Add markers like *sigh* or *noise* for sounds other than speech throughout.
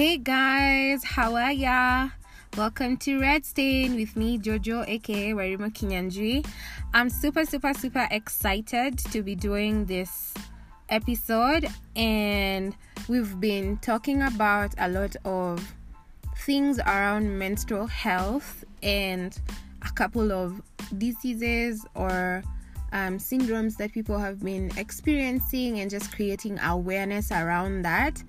Hey guys, how are ya? Welcome to Red Stain with me, Jojo, aka Wairimu Kinyanjui. I'm super, super, super excited to be doing this episode, and we've been talking about a lot of things around menstrual health and a couple of diseases or um, syndromes that people have been experiencing and just creating awareness around that.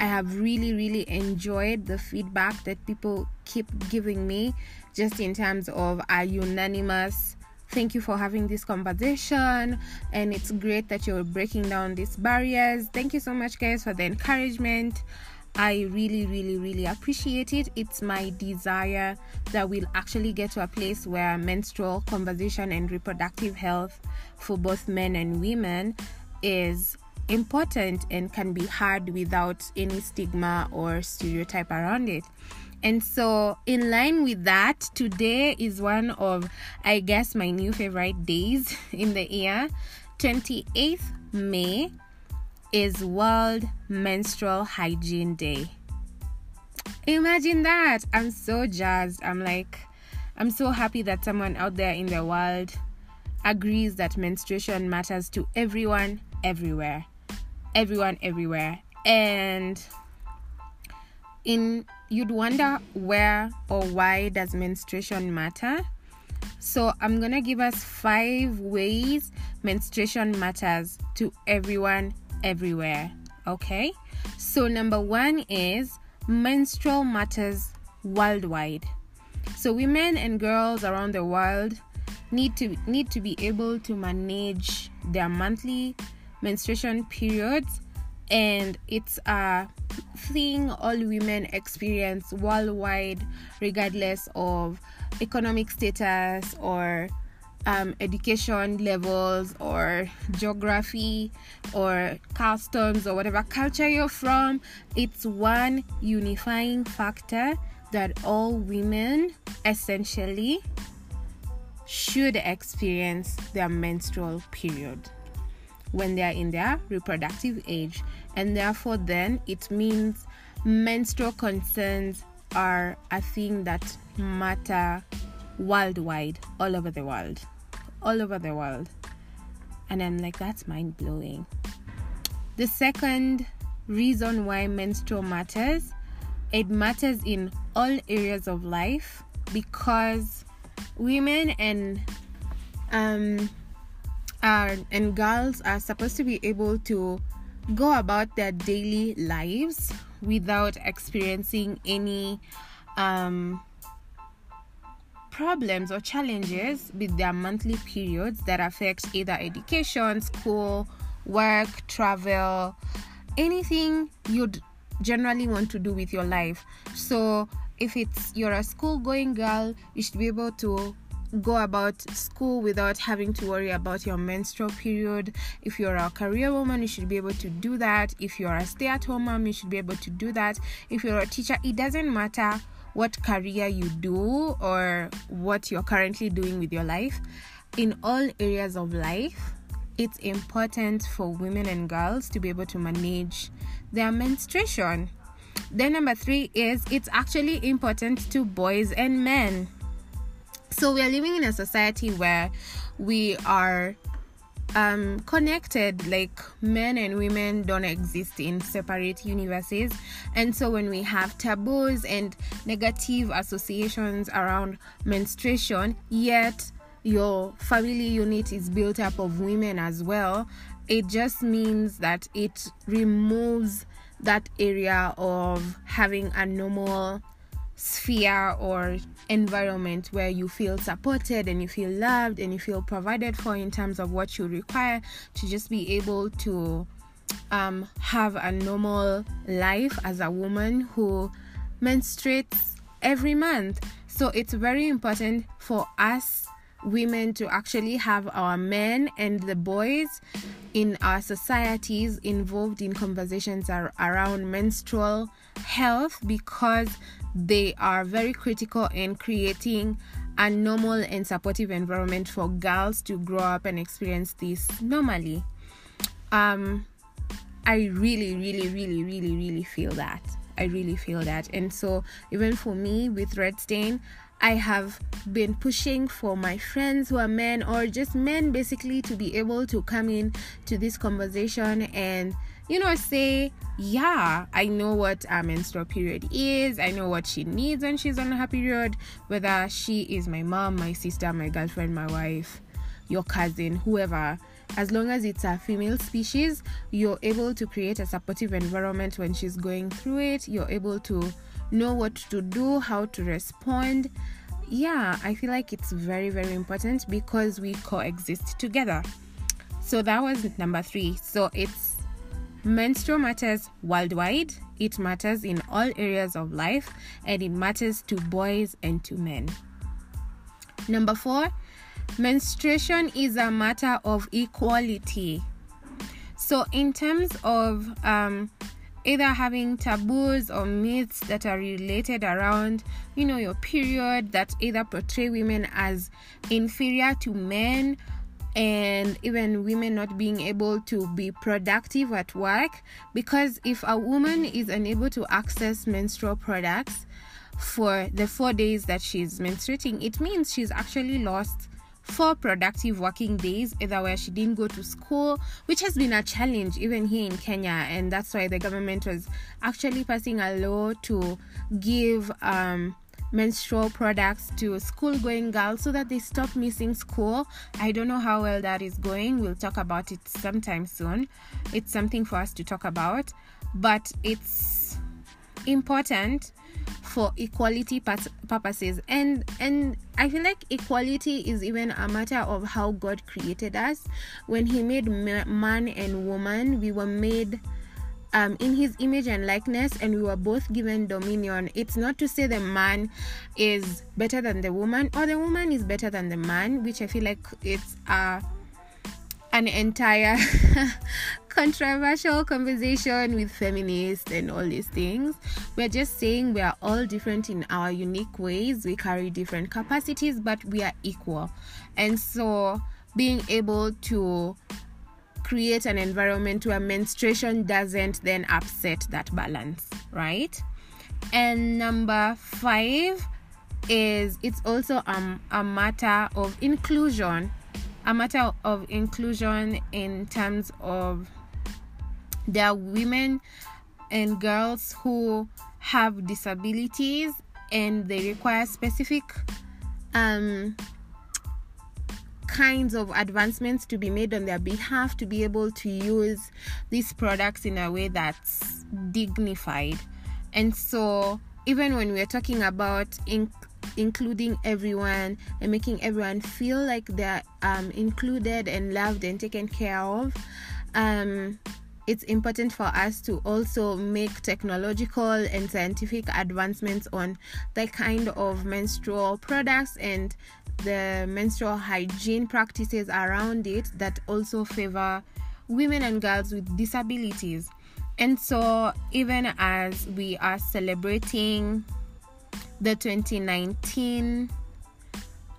I have really, really enjoyed the feedback that people keep giving me just in terms of a unanimous thank you for having this conversation and it's great that you're breaking down these barriers thank you so much guys for the encouragement I really, really, really appreciate it. It's my desire that we'll actually get to a place where menstrual conversation and reproductive health for both men and women is important and can be had without any stigma or stereotype around it. And so, in line with that, today is one of, I guess, my new favorite days *laughs* in the year 28th May is World Menstrual Hygiene Day. Imagine that! I'm so jazzed. I'm like, I'm so happy that someone out there in the world agrees that menstruation matters to everyone, everywhere. Everyone, everywhere. And in you'd wonder where or why does menstruation matter? So I'm gonna give us five ways menstruation matters to everyone everywhere. Okay, so number one is menstrual matters worldwide. So women and girls around the world need to need to be able to manage their monthly menstruation periods and it's a thing all women experience worldwide regardless of economic status or um, education levels or geography or customs or whatever culture you're from, it's one unifying factor that all women essentially should experience their menstrual period when they are in their reproductive age. And therefore, then it means menstrual concerns are a thing that matter worldwide, all over the world all over the world. And I'm like, that's mind blowing. The second reason why menstrual matters, it matters in all areas of life because women and um are and girls are supposed to be able to go about their daily lives without experiencing any um problems or challenges with their monthly periods that affect either education, school, work, travel, anything you'd generally want to do with your life. So, if it's you're a school going girl, you should be able to go about school without having to worry about your menstrual period. If you're a career woman, you should be able to do that. If you're a stay at home mom, you should be able to do that. If you're a teacher, it doesn't matter what career you do or what you're currently doing with your life, in all areas of life, it's important for women and girls to be able to manage their menstruation. Then, number three is it's actually important to boys and men. So, we are living in a society where we are um, connected like men and women don't exist in separate universes. And so when we have taboos and negative associations around menstruation yet your family unit is built up of women as well it just means that it removes that area of having a normal sphere or environment where you feel supported and you feel loved and you feel provided for in terms of what you require to just be able to um, have a normal life as a woman who menstruates every month. So it's very important for us women to actually have our men and the boys in our societies involved in conversations ar- around menstrual health because they are very critical in creating a normal and supportive environment for girls to grow up and experience this normally. Um, I really, really, really, really, really feel that. I really feel that. And so, even for me with Red Stain, I have been pushing for my friends who are men or just men basically to be able to come in to this conversation and you know say yeah i know what a menstrual period is i know what she needs when she's on her period whether she is my mom my sister my girlfriend my wife your cousin whoever as long as it's a female species you're able to create a supportive environment when she's going through it you're able to know what to do, how to respond. Yeah, I feel like it's very, very important because we coexist together. So that was number three. So it's menstrual matters worldwide, it matters in all areas of life, and it matters to boys and to men. Number four, menstruation is a matter of equality. So, in terms of um, either having taboos or myths that are related around, you know, your period that either portray women as inferior to men and even women not being able to be productive at work because if a woman is unable to access menstrual products for the 4 days that she's menstruating it means she's actually lost four productive working days, either where she didn't go to school, which has been a challenge even here in Kenya, and that's why the government was actually passing a law to give um, menstrual products to school going girls so that they stop missing school. I don't know how well that is going. We'll talk about it sometime soon. It's something for us to talk about, but it's important for equality purposes and and i feel like equality is even a matter of how god created us when he made man and woman we were made um, in his image and likeness, and we were both given dominion. It's not to say the man is better than the woman or the woman is better than the man, which I feel like it's a an entire *laughs* controversial conversation with feminists and all these things. We're just saying we are all different in our unique ways. We carry different capacities, but we are equal. And so being able to create an environment where menstruation doesn't then upset that balance, right? And number five is it's also a matter of inclusion a matter of inclusion in terms of there are women and girls who have disabilities and they require specific um, kinds of advancements to be made on their behalf to be able to use these products in a way that's dignified. And so, even when we're talking about in- including everyone and making everyone feel like they're um, included and loved and taken care of. Um, it's important for us to also make technological and scientific advancements on the kind of menstrual products and the menstrual hygiene practices around it that also favor women and girls with disabilities. And so, even as we are celebrating the 2019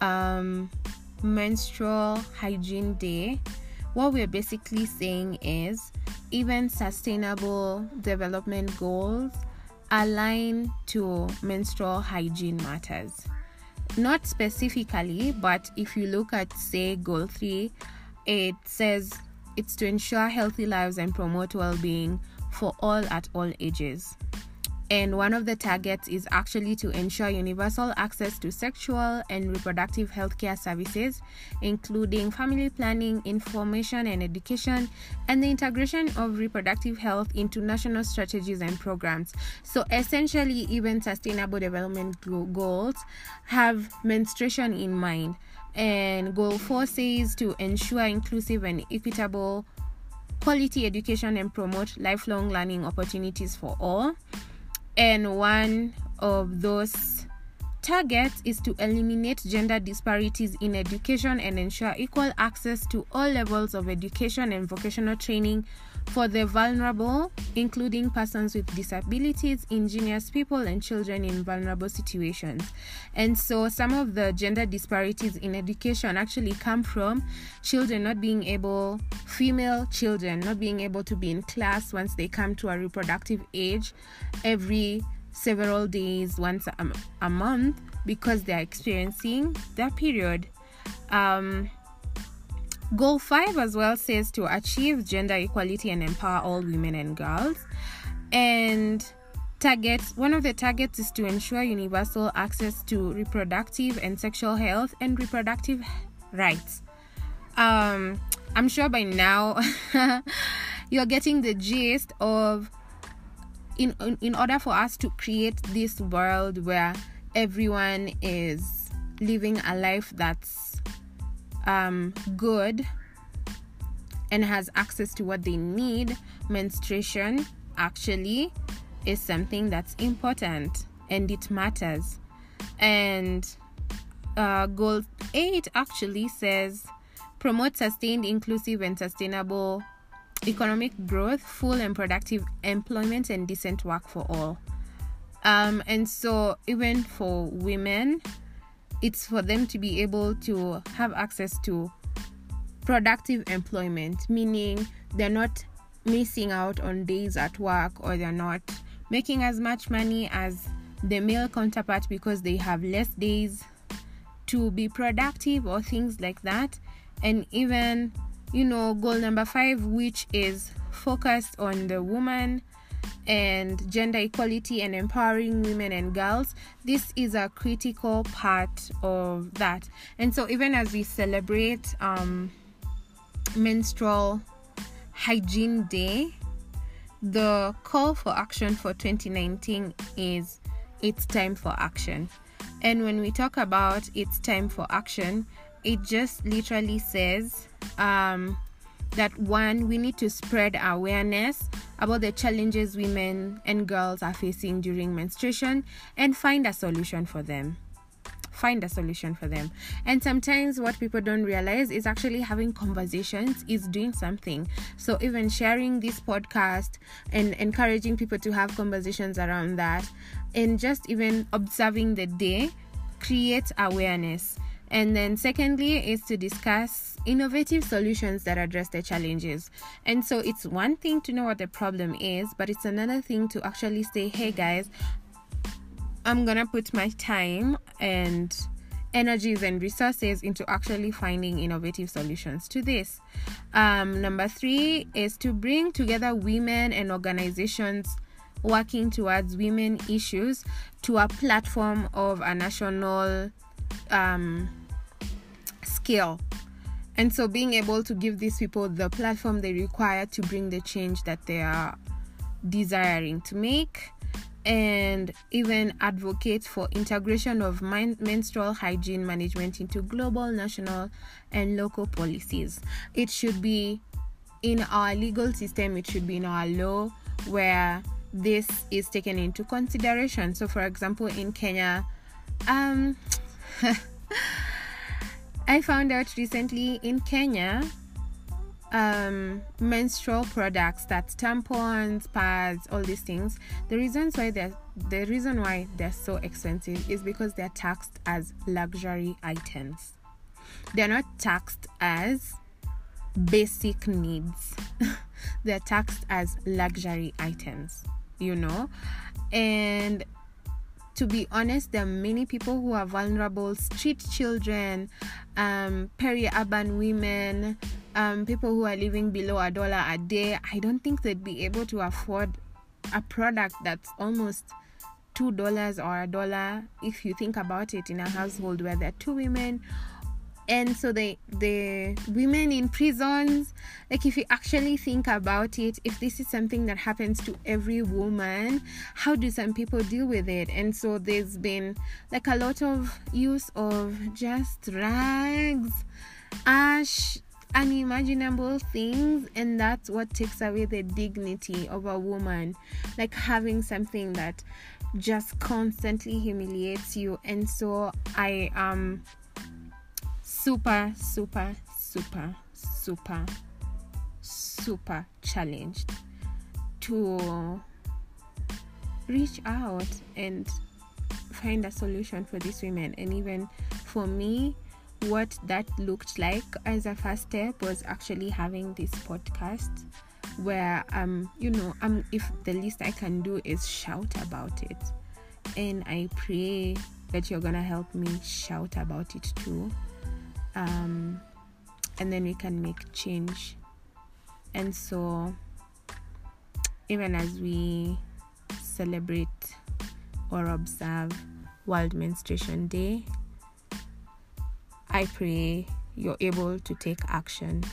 um, menstrual hygiene day, what we're basically saying is even sustainable development goals align to menstrual hygiene matters. Not specifically, but if you look at, say, goal three, it says it's to ensure healthy lives and promote well being for all at all ages and one of the targets is actually to ensure universal access to sexual and reproductive healthcare services, including family planning, information and education, and the integration of reproductive health into national strategies and programs. So, essentially, even sustainable development goals have menstruation in mind. And goal four says to ensure inclusive and equitable quality education and promote lifelong learning opportunities for all. And one of those targets is to eliminate gender disparities in education and ensure equal access to all levels of education and vocational training for the vulnerable, including persons with disabilities, indigenous people, and children in vulnerable situations. And so, some of the gender disparities in education actually come from children not being able female children not being able to be in class once they come to a reproductive age every several days once a, a month because they're experiencing their period um, goal 5 as well says to achieve gender equality and empower all women and girls. And targets one of the targets is to ensure universal access to reproductive and sexual health and reproductive rights. Um, i'm sure by now *laughs* you're getting the gist of in, in in order for us to create this world where everyone is living a life that's um, good and has access to what they need menstruation actually is something that's important and it matters. And uh, goal 8 actually says promote sustained, inclusive, and sustainable economic growth, full and productive employment, and decent work for all. Um, and so, even for women, it's for them to be able to have access to productive employment, meaning they're not missing out on days at work or they're not making as much money as the male counterpart because they have less days to be productive or things like that. And even, you know, goal number five, which is focused on the woman and gender equality and empowering women and girls, this is a critical part of that. And so, even as we celebrate um, menstrual hygiene day, the call for action for 2019 is it's time for action. And when we talk about it's time for action, it just literally says um, that one, we need to spread awareness about the challenges women and girls are facing during menstruation and find a solution for them find a solution for them. And sometimes what people don't realize is actually having conversations is doing something. So even sharing this podcast and encouraging people to have conversations around that and just even observing the day creates awareness. And then, secondly, is to discuss innovative solutions that address the challenges. And so, it's one thing to know what the problem is, but it's another thing to actually say, hey guys, I'm gonna put my time and energies and resources into actually finding innovative solutions to this. Um, number three is to bring together women and organizations working towards women issues to a platform of a national um, scale. And so, being able to give these people the platform they require to bring the change that they are desiring to make and even advocate for integration of menstrual hygiene management into global, national, and local policies. It should be in our legal system, it should be in our law where this is taken into consideration. So, for example, in Kenya, um, *laughs* I found out recently in Kenya, um, menstrual products that's tampons pads all these things. The reasons why they're the reason why they're so expensive is because they're taxed as luxury items. They're not taxed as basic needs. *laughs* They're taxed as luxury items you know? And to be honest, there are many people who are vulnerable street children, um, peri urban women, um, people who are living below a dollar a day. I don't think they'd be able to afford a product that's almost two dollars or a dollar if you think about it in a household where there are two women and so the the women in prisons like if you actually think about it if this is something that happens to every woman how do some people deal with it? And so there's been like a lot of use of just rags ash unimaginable things and that's what takes away the dignity of a woman. Like having something that just constantly humiliates you. And so i um super, super, super, super, super challenged to reach out and find a solution for these women. And even for me, what that looked like as a first step was actually having this podcast where um you know um if the least I can do is shout about it and I pray that you're gonna help me shout about it too um and then we can make change. And so even as we celebrate or observe World Menstruation Day, I pray you're able to take action,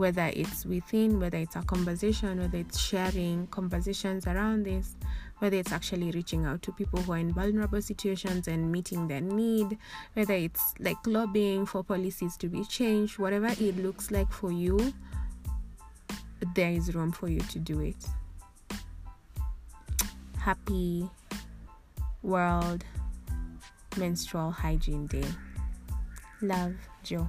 whether it's within, whether it's a conversation, whether it's sharing conversations around this, whether it's actually reaching out to people who are in vulnerable situations and meeting their need, whether it's like lobbying for policies to be changed, whatever it looks like for you, there is room for you to do it. Happy World Menstrual Hygiene Day. Love, Joe.